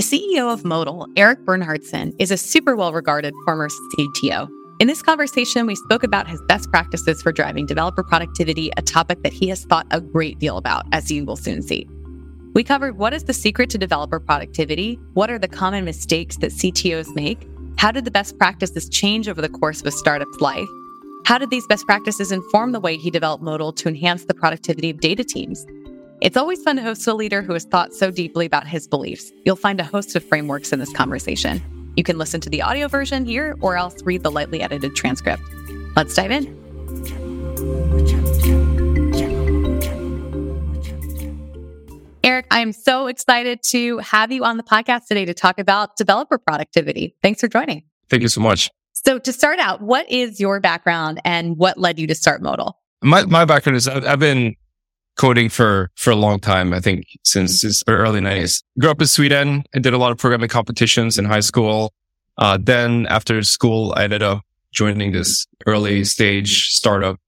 The CEO of Modal, Erik Bernhardsson, is a super well regarded former CTO. In this conversation, we spoke about his best practices for driving developer productivity, a topic that he has thought a great deal about, as you will soon see. We covered what is the secret to developer productivity, what are the common mistakes that CTOs make, how did the best practices change over the course of a startup's life, how did these best practices inform the way he developed Modal to enhance the productivity of data teams, it's always fun to host a leader who has thought so deeply about his beliefs. You'll find a host of frameworks in this conversation. You can listen to the audio version here or else read the lightly edited transcript. Let's dive in. Erik, I'm so excited to have you on the podcast today to talk about developer productivity. Thanks for joining. Thank you so much. So, to start out, what is your background and what led you to start Modal? My, my background is I've been coding for for a long time. I think since the early nineties. Grew up in Sweden. I did a lot of programming competitions in high school. Uh, then after school, I ended up joining this early stage startup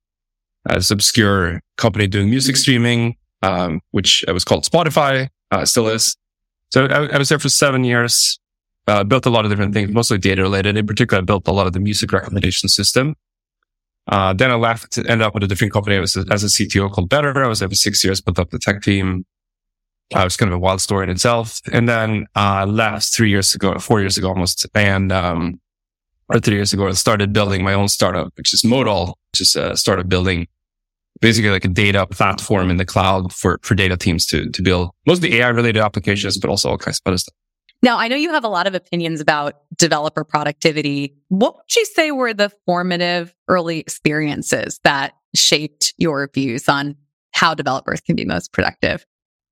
this obscure company doing music streaming, um, which was called Spotify. Uh, still is. So I, I, was there for seven years. Uh, built a lot of different things, mostly data related. In particular, I built a lot of the music recommendation system. Uh, then I left to end up with a different company. I was a, as a CTO called Better. I was there for six years, built up the tech team. Uh, it was kind of a wild story in itself. And then uh, left three years ago, four years ago almost. And, um, or three years ago, I started building my own startup, which is Modal, which is a startup building basically like a data platform in the cloud for, for data teams to, to build mostly AI related applications, but also all kinds of other stuff. Now, I know you have a lot of opinions about developer productivity. What would you say were the formative early experiences that shaped your views on how developers can be most productive?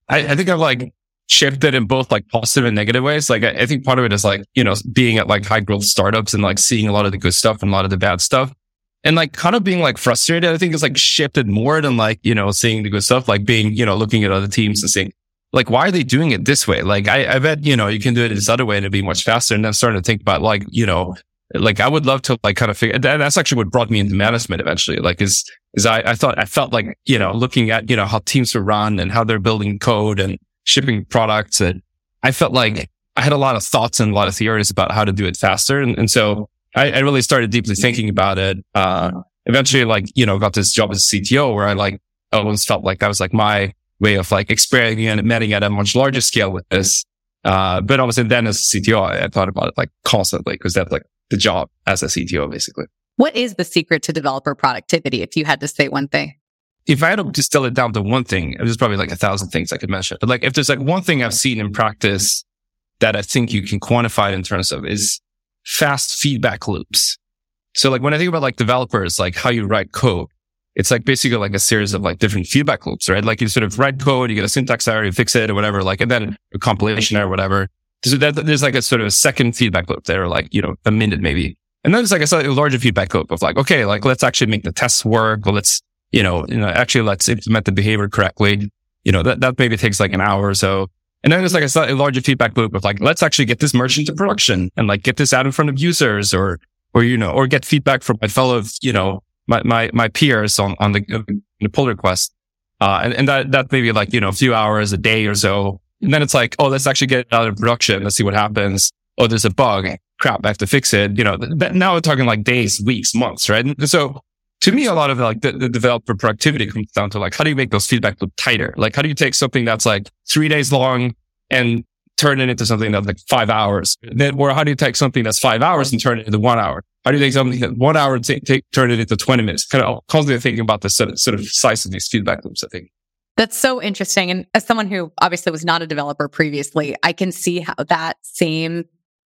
I, I think I've like shifted in both like positive and negative ways. Like, I, I think part of it is like, you know, being at like high growth startups and like seeing a lot of the good stuff and a lot of the bad stuff and like kind of being like frustrated. I think it's like shifted more than like, you know, seeing the good stuff, like being, you know, looking at other teams and saying, like, why are they doing it this way? Like, I, I bet, you know, you can do it this other way and it'd be much faster. And then starting to think about like, you know, like I would love to like kind of figure that's actually what brought me into management eventually. Like is, is I, I thought I felt like, you know, looking at, you know, how teams are run and how they're building code and shipping products. And I felt like I had a lot of thoughts and a lot of theories about how to do it faster. And, and so I, I really started deeply thinking about it. Uh, eventually like, you know, got this job as CTO where I like always felt like that was like my, way of like experimenting and meeting at a much larger scale with this. Uh, but obviously then as a CTO, I, I thought about it like constantly because that's like the job as a CTO, basically. What is the secret to developer productivity? If you had to say one thing, if I had to distill it down to one thing, there's probably like a thousand things I could mention. But like if there's like one thing I've seen in practice that I think you can quantify it in terms of is fast feedback loops. So like when I think about like developers, like how you write code, it's like basically like a series of like different feedback loops, right? Like you sort of write code, you get a syntax error, you fix it or whatever, like, and then a compilation error or whatever. So that, there's like a sort of a second feedback loop there, like, you know, a minute maybe. And then it's like a slightly larger feedback loop of like, okay, like let's actually make the tests work. Or let's, you know, you know, actually let's implement the behavior correctly. You know, that, that maybe takes like an hour or so. And then there's like a slightly larger feedback loop of like, let's actually get this merged into production and like get this out in front of users or, or, you know, or get feedback from my fellow, you know, my, my, my peers on, on the, the pull request. Uh, and, and that, that maybe like, you know, a few hours, a day or so. And then it's like, oh, let's actually get it out of production. Let's see what happens. Oh, there's a bug. Crap. I have to fix it. You know, th- now we're talking like days, weeks, months, right? And so to me, a lot of like the, the, developer productivity comes down to like, how do you make those feedback loop tighter? Like, how do you take something that's like three days long and turn it into something that's like five hours? Then, or how do you take something that's five hours and turn it into one hour? How do you take something that one hour take, take turn it into 20 minutes? Kind of constantly thinking about the sort of, sort of size of these feedback loops, I think. That's so interesting. And as someone who obviously was not a developer previously, I can see how that same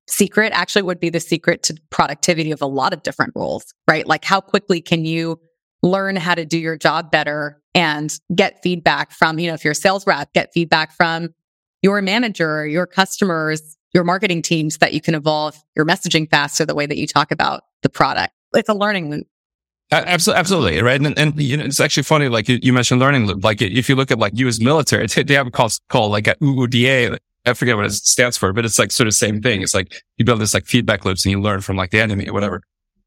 secret actually would be the secret to productivity of a lot of different roles, right? Like how quickly can you learn how to do your job better and get feedback from, you know, if you're a sales rep, get feedback from your manager, your customers, your marketing teams that you can evolve your messaging faster the way that you talk about the product. It's a learning loop. Absolutely, absolutely, right. And, and you know, it's actually funny. Like you, mentioned, learning loop. Like if you look at like U.S. military, they have a call called like a OODA. I forget what it stands for, but it's like sort of same thing. It's like you build this like feedback loops and you learn from like the enemy or whatever.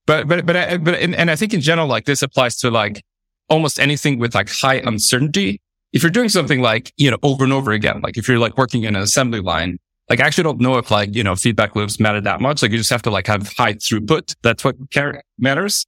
But but but uh, but and, and I think in general, like this applies to like almost anything with like high uncertainty. If you're doing something like you know over and over again, like if you're like working in an assembly line Like I actually don't know if like, you know, feedback loops matter that much. Like you just have to like have high throughput. That's what matters.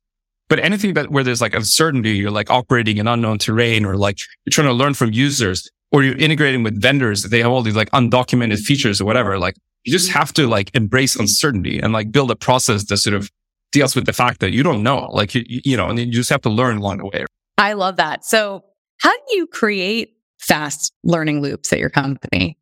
But anything that where there's like uncertainty, you're like operating in unknown terrain or like you're trying to learn from users or you're integrating with vendors they have all these like undocumented features or whatever. Like you just have to like embrace uncertainty and like build a process that sort of deals with the fact that you don't know, like, you, you know, and you just have to learn along the way. I love that. So how do you create fast learning loops at your company?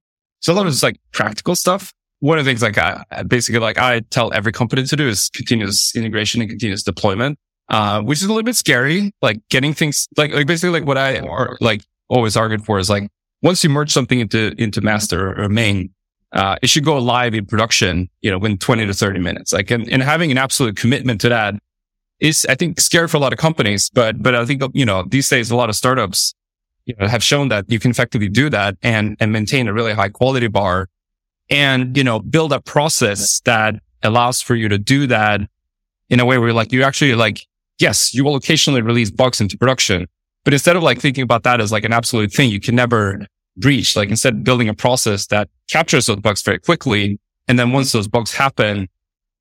So a lot of it's like practical stuff. One of the things like I basically like I tell every company to do is continuous integration and continuous deployment uh, which is a little bit scary. Like getting things like, like basically like what I are, like always argued for is like once you merge something into, into master or main, uh, it should go live in production, you know, within 20 to 30 minutes. Like, and, and having an absolute commitment to that is, I think, scary for a lot of companies. But, but I think, you know, these days, a lot of startups, you know, have shown that you can effectively do that and, and maintain a really high quality bar and, you know, build a process that allows for you to do that in a way where like you actually like yes, you will occasionally release bugs into production, but instead of like thinking about that as like an absolute thing, you can never breach, like instead building a process that captures those bugs very quickly. And then once those bugs happen,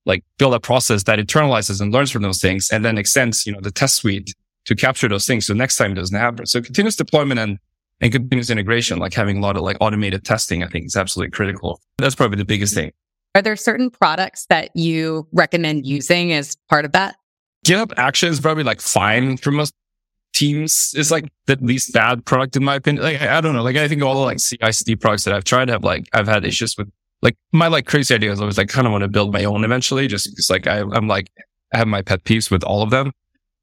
like build a process that internalizes and learns from those things and then extends, you know, the test suite to capture those things. So next time it doesn't happen. So continuous deployment and, and continuous integration, like having a lot of like automated testing, I think is absolutely critical. That's probably the biggest thing. Are there certain products that you recommend using as part of that? GitHub Action is probably like fine for most teams. It's like the least bad product in my opinion. Like, I, I don't know. Like, I think all the like CI CD products that I've tried have like, I've had issues with like my like crazy idea is always like kind of want to build my own eventually just because like I, I'm like, I have my pet peeves with all of them.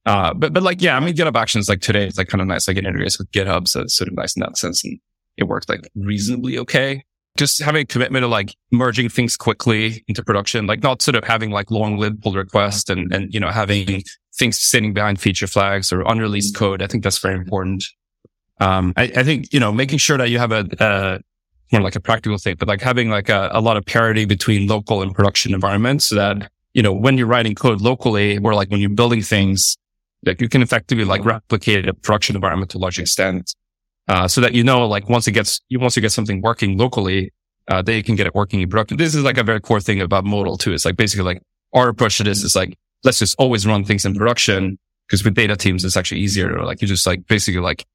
Uh, but, but like, yeah, I mean, GitHub Actions like today, it's like kind of nice. Like it integrates with GitHub. So it's sort of nice in that sense. And it works like reasonably okay just having a commitment to like merging things quickly into production, like not sort of having like long lived pull requests and, and, you know, having things sitting behind feature flags or unreleased code. I think that's very important. Um, I, I, think, you know, making sure that you have a, a more like a practical thing, but like having like a, a, lot of parity between local and production environments so that, you know, when you're writing code locally or like when you're building things, like you can effectively like replicate a production environment to a large extent. Uh, so that you know, like once it gets, you once you get something working locally, uh, they can get it working in production. This is like a very core thing about modal too. It's like basically like our approach to this is like, let's just always run things in production because with data teams, it's actually easier. Like you just like basically like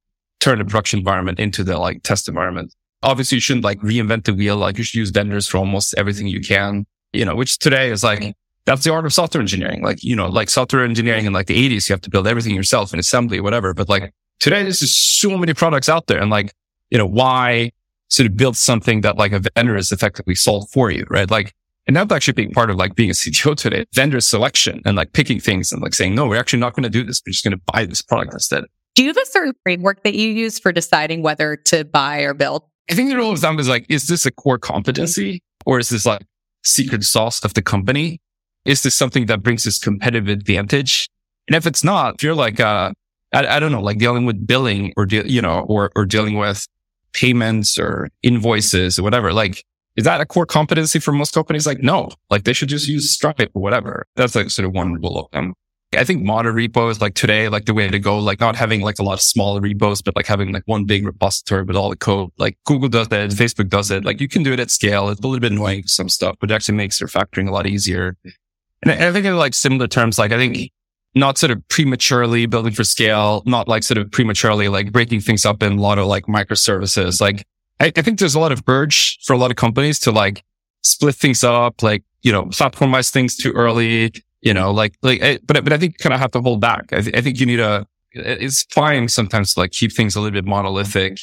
turn the production environment into the like test environment. Obviously you shouldn't like reinvent the wheel. Like you should use vendors for almost everything you can, you know, which today is like, that's the art of software engineering. Like, you know, like software engineering in like the eighties, you have to build everything yourself in assembly, whatever. But like today, there's just so many products out there and like, you know, why sort of build something that like a vendor is effectively sold for you, right? Like, and that's actually being part of like being a CTO today, vendor selection and like picking things and like saying, no, we're actually not going to do this. We're just going to buy this product instead. Do you have a certain framework that you use for deciding whether to buy or build? I think the rule of thumb is like, is this a core competency or is this like secret sauce of the company? Is this something that brings us competitive advantage? And if it's not, if you're like, uh, I, I don't know, like dealing with billing or, de- you know, or, or dealing with payments or invoices or whatever, like, is that a core competency for most companies? Like, no, like they should just use Stripe or whatever. That's like sort of one rule of them. I think monorepos like today, like the way to go, like not having like a lot of smaller repos, but like having like one big repository with all the code. Like Google does that, Facebook does it. Like you can do it at scale. It's a little bit annoying some stuff, but it actually makes your factoring a lot easier. And I, I think in like similar terms, like I think not sort of prematurely building for scale, not like sort of prematurely like breaking things up in a lot of like microservices. Like I, I think there's a lot of urge for a lot of companies to like split things up, like, you know, platformize things too early, you know, like, like, eh, but, but I think you kind of have to hold back. I, th- I think you need a, it's fine sometimes to like keep things a little bit monolithic,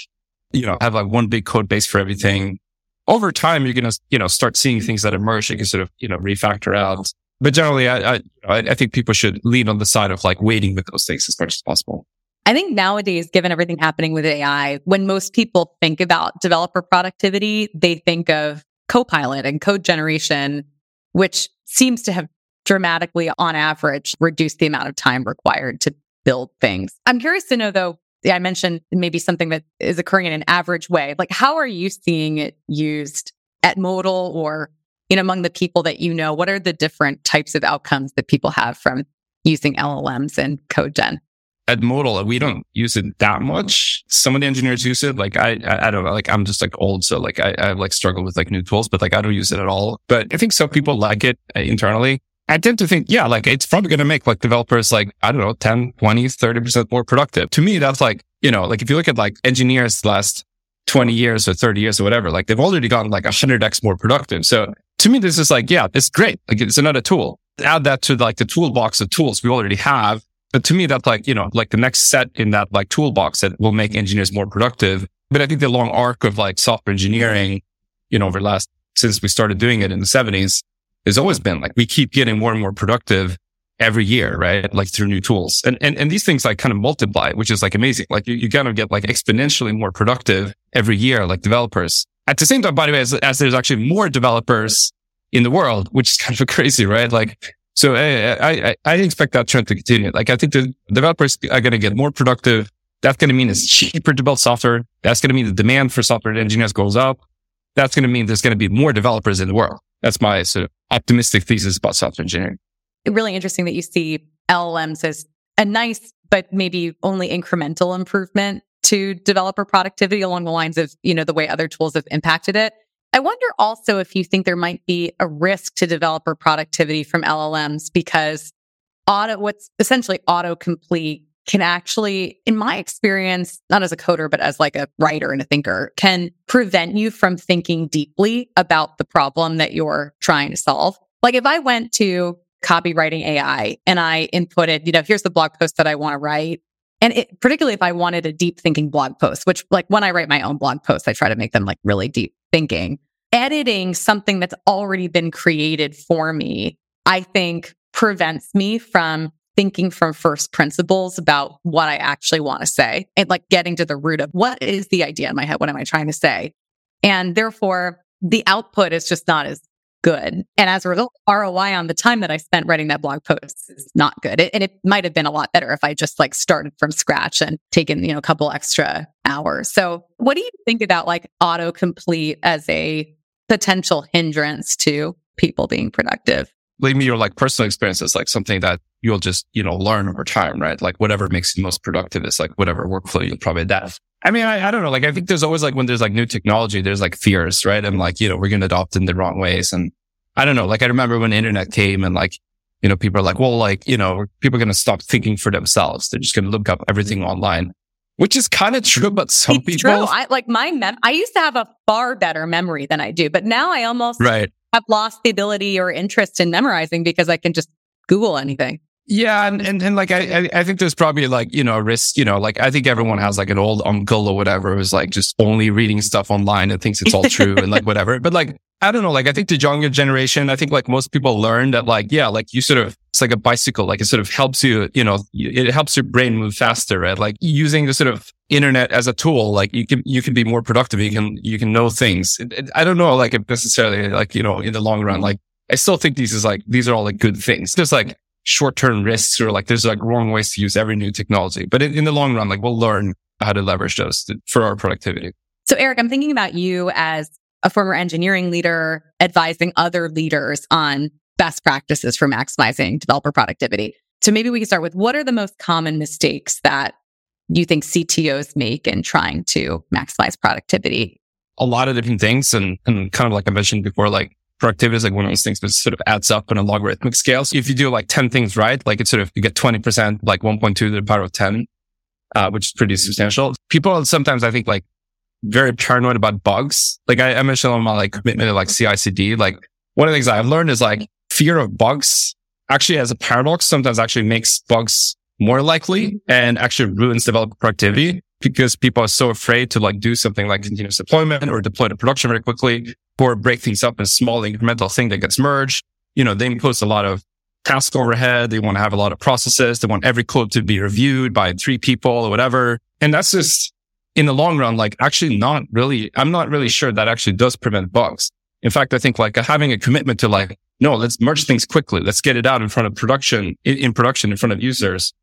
you know, have like one big code base for everything. Over time, you're going to, you know, start seeing things that emerge you can sort of, you know, refactor out but generally, I, I, I think people should lean on the side of like waiting with those things as much as possible. I think nowadays, given everything happening with AI, when most people think about developer productivity, they think of Copilot and code generation, which seems to have dramatically, on average, reduced the amount of time required to build things. I'm curious to know, though, I mentioned maybe something that is occurring in an average way. Like, how are you seeing it used at Modal or in among the people that you know, what are the different types of outcomes that people have from using LLMs and code gen? at Modal, we don't use it that much. Some of the engineers use it. Like I, I, I don't know. Like I'm just like old, so like I, I like struggle with like new tools, but like I don't use it at all. But I think some people like it uh, internally. I tend to think, yeah, like it's probably going to make like developers like, I don't know, 10, 20, 30% more productive. To me, that's like, you know, like if you look at like engineers last 20 years or 30 years or whatever, like they've already gotten like 100x more productive. So to me, this is like, yeah, it's great. Like it's another tool. Add that to like the toolbox of tools we already have but to me, that's like, you know, like the next set in that like toolbox that will make engineers more productive. But I think the long arc of like software engineering, you know, over the last, since we started doing it in the seventies has always been like we keep getting more and more productive every year, right? Like through new tools and, and, and these things like kind of multiply, which is like amazing. Like you, you kind of get like exponentially more productive every year, like developers. At the same time, by the way, as, as there's actually more developers in the world, which is kind of crazy, right? Like so eh, eh, I, I, I expect that trend to continue. Like I think the developers are going to get more productive. That's going to mean it's cheaper to build software. That's going to mean the demand for software engineers goes up. That's going to mean there's going to be more developers in the world. That's my sort of optimistic thesis about software engineering. Really interesting that you see LLMs as a nice, but maybe only incremental improvement to developer productivity along the lines of, you know, the way other tools have impacted it. I wonder also if you think there might be a risk to developer productivity from LLMs because auto, what's essentially autocomplete can actually, in my experience, not as a coder, but as like a writer and a thinker, can prevent you from thinking deeply about the problem that you're trying to solve. Like if I went to copywriting AI and I inputted, you know, here's the blog post that I want to write. And it, particularly if I wanted a deep thinking blog post, which like when I write my own blog posts, I try to make them like really deep thinking editing something that's already been created for me, I think prevents me from thinking from first principles about what I actually want to say and like getting to the root of what is the idea in my head? What am I trying to say? And therefore, the output is just not as good. And as a result, ROI on the time that I spent writing that blog post is not good. It, and it might have been a lot better if I just like started from scratch and taken, you know, a couple extra hours. So what do you think about like autocomplete as a potential hindrance to people being productive. Leave me your like personal experiences, like something that you'll just, you know, learn over time, right? Like whatever makes you most productive is like whatever workflow you'll probably adapt. I mean, I, I don't know. Like, I think there's always like when there's like new technology, there's like fears, right? And like, you know, we're going to adopt in the wrong ways. And I don't know. Like, I remember when the internet came and like, you know, people are like, well, like, you know, people are going to stop thinking for themselves. They're just going to look up everything online which is kind of true but some it's people. True. I like my mem- I used to have a far better memory than I do, but now I almost right. have lost the ability or interest in memorizing because I can just Google anything. Yeah, and, and and like I I think there's probably like you know a risk you know like I think everyone has like an old uncle or whatever who's like just only reading stuff online and thinks it's all true and like whatever. But like I don't know, like I think the younger generation, I think like most people learn that like yeah, like you sort of it's like a bicycle, like it sort of helps you you know it helps your brain move faster, right? Like using the sort of internet as a tool, like you can you can be more productive, you can you can know things. It, it, I don't know, like if necessarily like you know in the long run, like I still think these is like these are all like good things. Just like short-term risks or like there's like wrong ways to use every new technology. But in, in the long run, like we'll learn how to leverage those to, for our productivity. So Erik, I'm thinking about you as a former engineering leader advising other leaders on best practices for maximizing developer productivity. So maybe we can start with what are the most common mistakes that you think CTOs make in trying to maximize productivity? A lot of different things. And, and kind of like I mentioned before, like productivity is like one of those things that sort of adds up on a logarithmic scale. So if you do like 10 things right, like it's sort of, you get 20%, like 1.2 to the power of 10, uh, which is pretty substantial. People are sometimes I think like very paranoid about bugs. Like I, I mentioned on my like commitment to like CI/CD, like one of the things I've learned is like fear of bugs actually as a paradox sometimes actually makes bugs more likely and actually ruins developer productivity because people are so afraid to like do something like continuous deployment or deploy to production very quickly or break things up in small incremental thing that gets merged. You know, they impose a lot of task overhead. They want to have a lot of processes. They want every code to be reviewed by three people or whatever. And that's just in the long run, like actually not really, I'm not really sure that actually does prevent bugs. In fact, I think like having a commitment to like, no, let's merge things quickly. Let's get it out in front of production, in, in production, in front of users.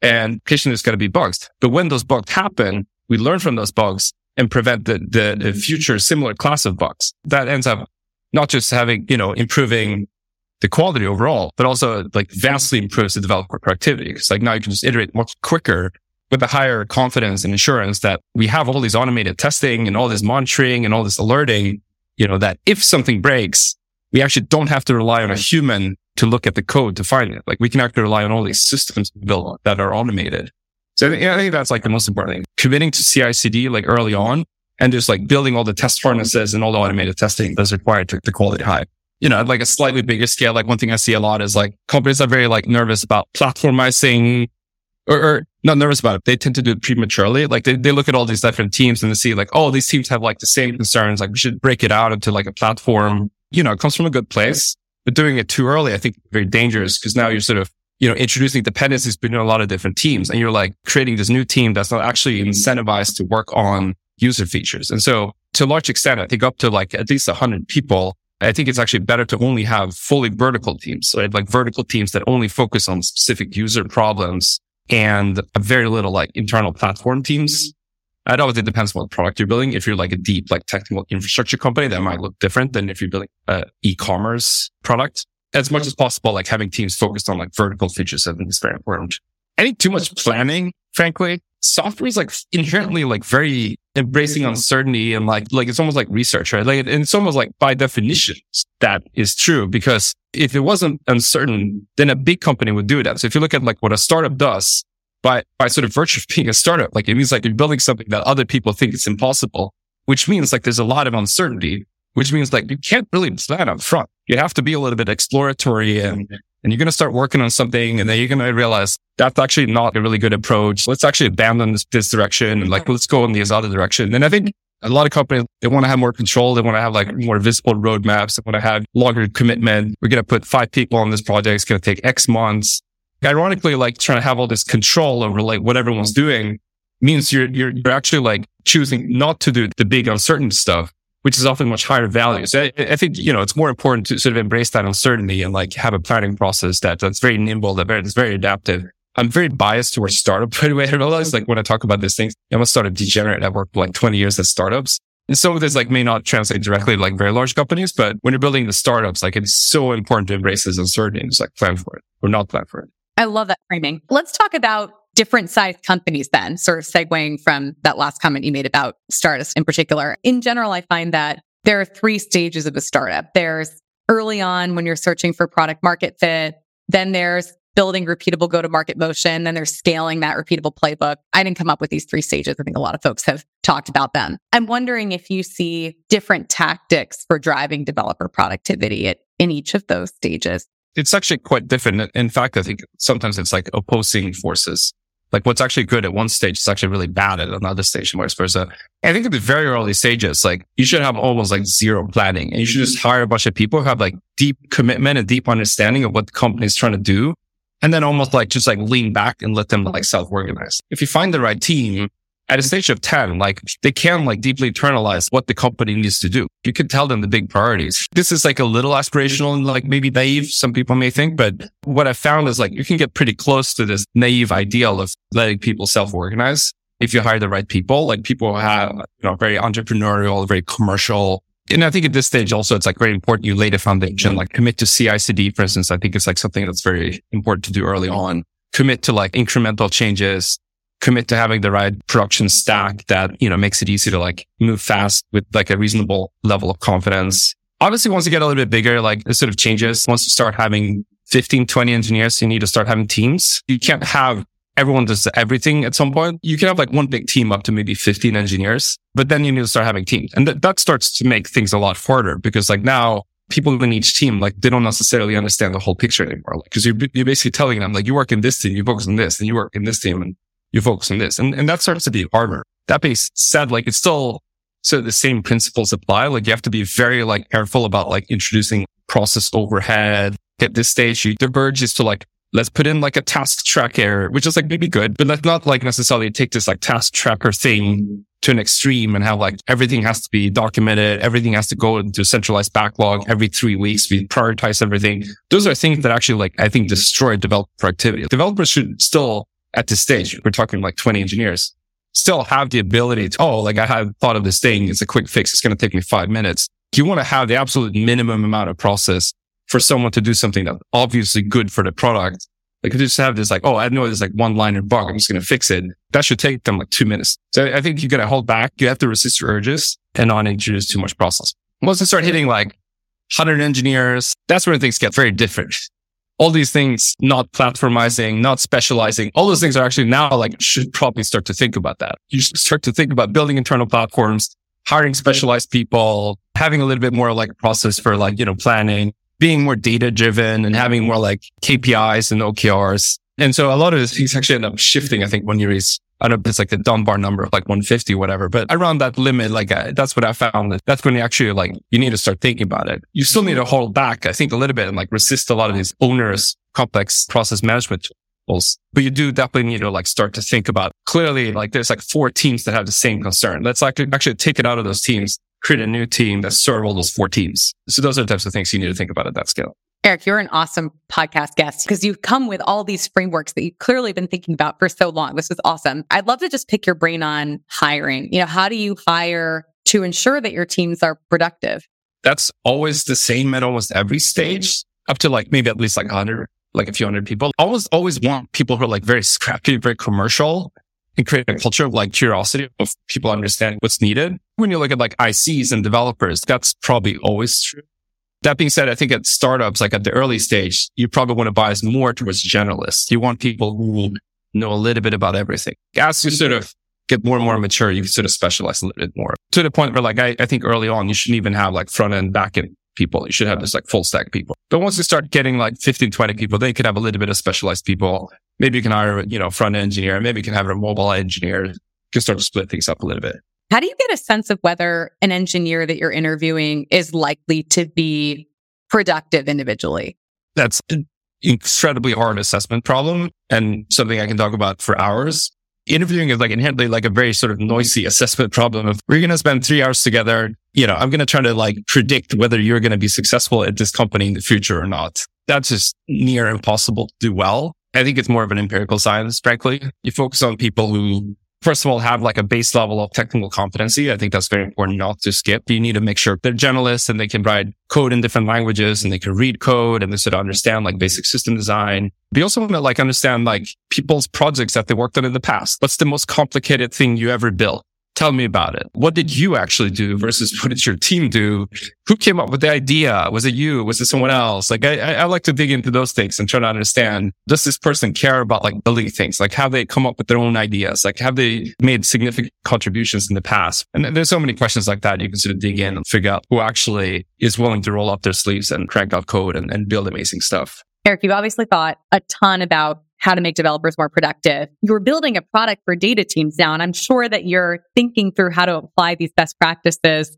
And occasionally there's got to be bugs. But when those bugs happen, we learn from those bugs and prevent the, the, the mm-hmm. future similar class of bugs. That ends up not just having, you know, improving the quality overall, but also like vastly improves the developer productivity. Because like now you can just iterate much quicker with a higher confidence and assurance that we have all these automated testing and all this monitoring and all this alerting, you know, that if something breaks, we actually don't have to rely on a human to look at the code to find it. Like we can actually rely on all these systems built that are automated. So I think that's like the most important thing. Committing to CI CD like early on and just like building all the test harnesses and all the automated testing that's required to the quality high. You know, like a slightly bigger scale, like one thing I see a lot is like companies are very like nervous about platformizing or, or not nervous about it. They tend to do it prematurely. Like they, they look at all these different teams and they see like, oh, these teams have like the same concerns. Like we should break it out into like a platform. You know, it comes from a good place, but doing it too early, I think very dangerous because now you're sort of, you know, introducing dependencies between a lot of different teams and you're like creating this new team that's not actually incentivized to work on user features. And so to a large extent, I think up to like at least hundred people, I think it's actually better to only have fully vertical teams, right? Like vertical teams that only focus on specific user problems and very little like internal platform teams. It obviously depends on what product you're building. If you're like a deep, like technical infrastructure company, that might look different than if you're building an e-commerce product. As much as possible, like having teams focused on like vertical features, I think is very important. I think too much planning, frankly, software is like inherently like very embracing uncertainty and like, like it's almost like research, right? Like, and it's almost like by definition that is true because if it wasn't uncertain, then a big company would do that. So if you look at like what a startup does by, by sort of virtue of being a startup, like it means like you're building something that other people think is impossible, which means like there's a lot of uncertainty, which means like you can't really plan up front. You have to be a little bit exploratory and and you're going to start working on something and then you're going to realize that's actually not a really good approach. Let's actually abandon this, this direction and like, let's go in this other direction. And I think a lot of companies, they want to have more control. They want to have like more visible roadmaps. They want to have longer commitment. We're going to put five people on this project. It's going to take X months. Ironically, like trying to have all this control over like what everyone's doing means you're, you're, you're actually like choosing not to do the big uncertain stuff which is often much higher value. So I, I, think, you know, it's more important to sort of embrace that uncertainty and like have a planning process that that's very nimble, that very, that's very adaptive. I'm very biased towards startup, by the way. I realize like when I talk about these things, I'm a startup degenerate. I've worked like 20 years at startups. And some of this like may not translate directly to like very large companies, but when you're building the startups, like it's so important to embrace this uncertainty and just like plan for it or not plan for it. I love that framing. Let's talk about different sized companies then, sort of segueing from that last comment you made about startups in particular. In general, I find that there are three stages of a startup. There's early on when you're searching for product market fit. Then there's building repeatable go to market motion. Then there's scaling that repeatable playbook. I didn't come up with these three stages. I think a lot of folks have talked about them. I'm wondering if you see different tactics for driving developer productivity at, in each of those stages. It's actually quite different. In fact, I think sometimes it's like opposing forces like what's actually good at one stage is actually really bad at another stage and vice versa. I think at the very early stages, like you should have almost like zero planning and you should just hire a bunch of people who have like deep commitment and deep understanding of what the company is trying to do. And then almost like just like lean back and let them like self organize. If you find the right team, at a stage of 10, like they can like deeply internalize what the company needs to do. You can tell them the big priorities. This is like a little aspirational and like maybe naive. Some people may think, but what I found is like you can get pretty close to this naive ideal of letting people self-organize. If you hire the right people, like people have, you know, very entrepreneurial, very commercial. And I think at this stage also, it's like very important you lay the foundation, like commit to CI CD, for instance. I think it's like something that's very important to do early on. Commit to like incremental changes, commit to having the right production stack that, you know, makes it easy to like move fast with like a reasonable level of confidence. Obviously, once you get a little bit bigger, like it sort of changes. Once you start having 15, 20 engineers, you need to start having teams. You can't have everyone does everything at some point. You can have like one big team up to maybe 15 engineers, but then you need to start having teams. And th- that starts to make things a lot harder because like now people in each team, like they don't necessarily understand the whole picture anymore. Like, cause you're, you're basically telling them like you work in this team, you focus on this and you work in this team. And you focus on this. And, and that starts to be harder. That being said, like it's still, so the same principles apply. Like you have to be very like careful about like introducing process overhead. At this stage, you, the verge is to like, let's put in like a task tracker, which is like maybe good, but let's not like necessarily take this like task tracker thing to an extreme and have like everything has to be documented. Everything has to go into a centralized backlog every three weeks. We prioritize everything. Those are things that actually like, I think destroy developer productivity. Developers should still at this stage, we're talking like 20 engineers, still have the ability to, oh, like I have thought of this thing. It's a quick fix. It's going to take me five minutes. You want to have the absolute minimum amount of process for someone to do something that's obviously good for the product. Like just have this like, oh, I know there's like one line liner bug. I'm just going to fix it. That should take them like two minutes. So I think you got to hold back. You have to resist your urges and not introduce too much process. Once you start hitting like 100 engineers, that's where things get very different. All these things, not platformizing, not specializing, all those things are actually now like should probably start to think about that. You should start to think about building internal platforms, hiring specialized people, having a little bit more like a process for like, you know, planning, being more data driven and having more like KPIs and OKRs. And so a lot of these things actually end up shifting, I think, when you reach, I don't know if it's like the Dunbar number of like 150, whatever, but around that limit, like uh, that's what I found. That that's when you actually like, you need to start thinking about it. You still need to hold back, I think, a little bit and like resist a lot of these onerous, complex process management tools. But you do definitely need to like start to think about clearly, like there's like four teams that have the same concern. Let's like actually take it out of those teams create a new team that serve all those four teams. So those are the types of things you need to think about at that scale. Erik, you're an awesome podcast guest because you've come with all these frameworks that you've clearly been thinking about for so long. This is awesome. I'd love to just pick your brain on hiring. You know, how do you hire to ensure that your teams are productive? That's always the same at almost every stage, up to like maybe at least like 100, like a few hundred people. Always, always want people who are like very scrappy, very commercial and create a culture of like curiosity of people understanding what's needed. When you look at like ICs and developers, that's probably always true. That being said, I think at startups, like at the early stage, you probably want to bias more towards generalists. You want people who know a little bit about everything. As you sort of get more and more mature, you sort of specialize a little bit more to the point where like, I, I think early on, you shouldn't even have like front end, back end people. You should have just like full stack people. But once you start getting like 15, 20 people, then you can have a little bit of specialized people maybe you can hire, you know, front engineer, maybe you can have a mobile engineer, you can start to split things up a little bit. How do you get a sense of whether an engineer that you're interviewing is likely to be productive individually? That's an incredibly hard assessment problem and something I can talk about for hours. Interviewing is like inherently like a very sort of noisy assessment problem of we're going to spend three hours together. You know, I'm going to try to like predict whether you're going to be successful at this company in the future or not. That's just near impossible to do well. I think it's more of an empirical science, frankly. You focus on people who, first of all, have like a base level of technical competency. I think that's very important not to skip. You need to make sure they're generalists and they can write code in different languages and they can read code and they sort of understand like basic system design. But you also want to like understand like people's projects that they worked on in the past. What's the most complicated thing you ever built? Tell me about it. What did you actually do versus what did your team do? Who came up with the idea? Was it you? Was it someone else? Like I, I like to dig into those things and try to understand, does this person care about like building things? Like have they come up with their own ideas? Like have they made significant contributions in the past? And there's so many questions like that. You can sort of dig in and figure out who actually is willing to roll up their sleeves and crank out code and, and build amazing stuff. Erik, you've obviously thought a ton about how to make developers more productive. You're building a product for data teams now, and I'm sure that you're thinking through how to apply these best practices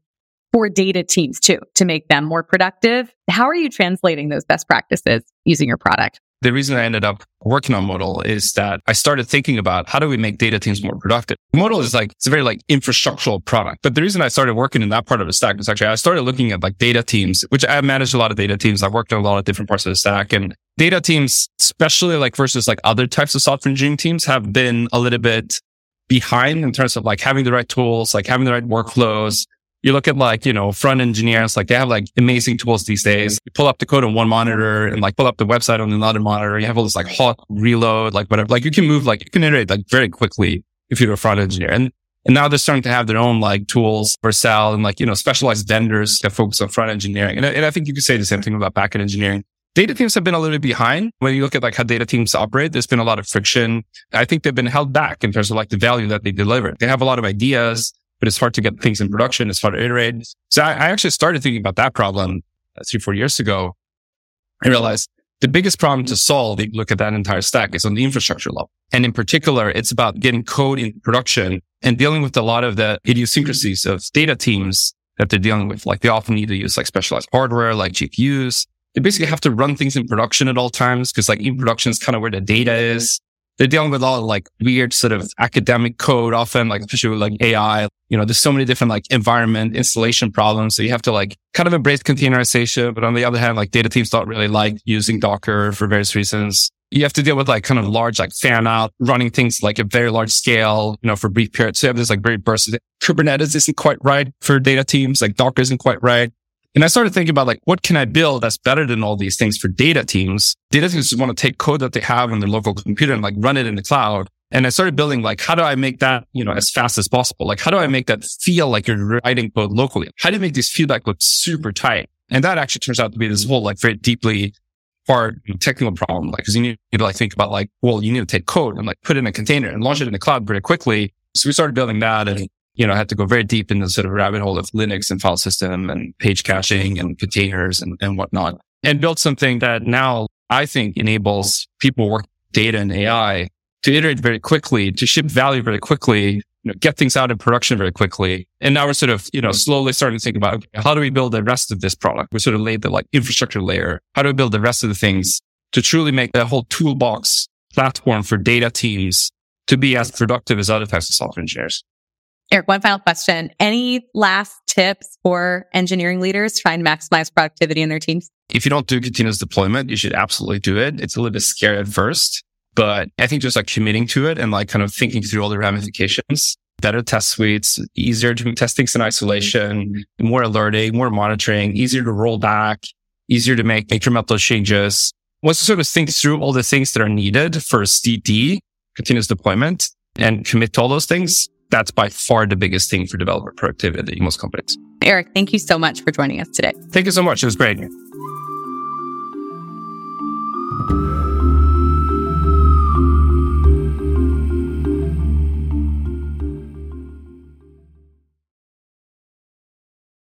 for data teams too, to make them more productive. How are you translating those best practices using your product? The reason I ended up working on Modal is that I started thinking about how do we make data teams more productive? Modal is like, it's a very like infrastructural product. But the reason I started working in that part of the stack is actually I started looking at like data teams, which I managed a lot of data teams. I've worked on a lot of different parts of the stack and data teams, especially like versus like other types of software engineering teams have been a little bit behind in terms of like having the right tools, like having the right workflows, you look at like, you know, front engineers, like they have like amazing tools these days. You pull up the code on one monitor and like pull up the website on another monitor. You have all this like hot reload, like whatever. Like you can move, like you can iterate like very quickly if you're a front engineer. And, and now they're starting to have their own like tools for sale and like, you know, specialized vendors that focus on front engineering. And, and I think you could say the same thing about backend engineering. Data teams have been a little bit behind. When you look at like how data teams operate, there's been a lot of friction. I think they've been held back in terms of like the value that they deliver. They have a lot of ideas but it's hard to get things in production. It's hard to iterate. So I, I actually started thinking about that problem uh, three, four years ago. I realized the biggest problem to solve, if you look at that entire stack, is on the infrastructure level. And in particular, it's about getting code in production and dealing with a lot of the idiosyncrasies of data teams that they're dealing with. Like they often need to use like specialized hardware, like GPUs. They basically have to run things in production at all times because like in production is kind of where the data is they're dealing with all like weird sort of academic code often, like especially with like AI. You know, there's so many different like environment installation problems. So you have to like kind of embrace containerization. But on the other hand, like data teams don't really like using Docker for various reasons. You have to deal with like kind of large, like fan out, running things like a very large scale, you know, for brief periods. So you have this like very bursty. Kubernetes isn't quite right for data teams. Like Docker isn't quite right. And I started thinking about like, what can I build that's better than all these things for data teams? Data teams want to take code that they have on their local computer and like run it in the cloud. And I started building like, how do I make that, you know, as fast as possible? Like, how do I make that feel like you're writing code locally? How do you make these feedback look super tight? And that actually turns out to be this whole like very deeply hard technical problem. Like, cause you need to like think about like, well, you need to take code and like put it in a container and launch it in the cloud very quickly. So we started building that and, you know, I had to go very deep in the sort of rabbit hole of Linux and file system and page caching and containers and, and whatnot and built something that now I think enables people work data and AI to iterate very quickly, to ship value very quickly, you know, get things out in production very quickly. And now we're sort of, you know, slowly starting to think about okay, how do we build the rest of this product? We sort of laid the like infrastructure layer. How do we build the rest of the things to truly make the whole toolbox platform for data teams to be as productive as other types of software engineers? Erik, one final question. Any last tips for engineering leaders trying to maximize productivity in their teams? If you don't do continuous deployment, you should absolutely do it. It's a little bit scary at first, but I think just like committing to it and like kind of thinking through all the ramifications, better test suites, easier to do testings in isolation, more alerting, more monitoring, easier to roll back, easier to make incremental changes. Once you sort of think through all the things that are needed for CD, continuous deployment, and commit to all those things, that's by far the biggest thing for developer productivity in most companies. Erik, thank you so much for joining us today. Thank you so much. It was great.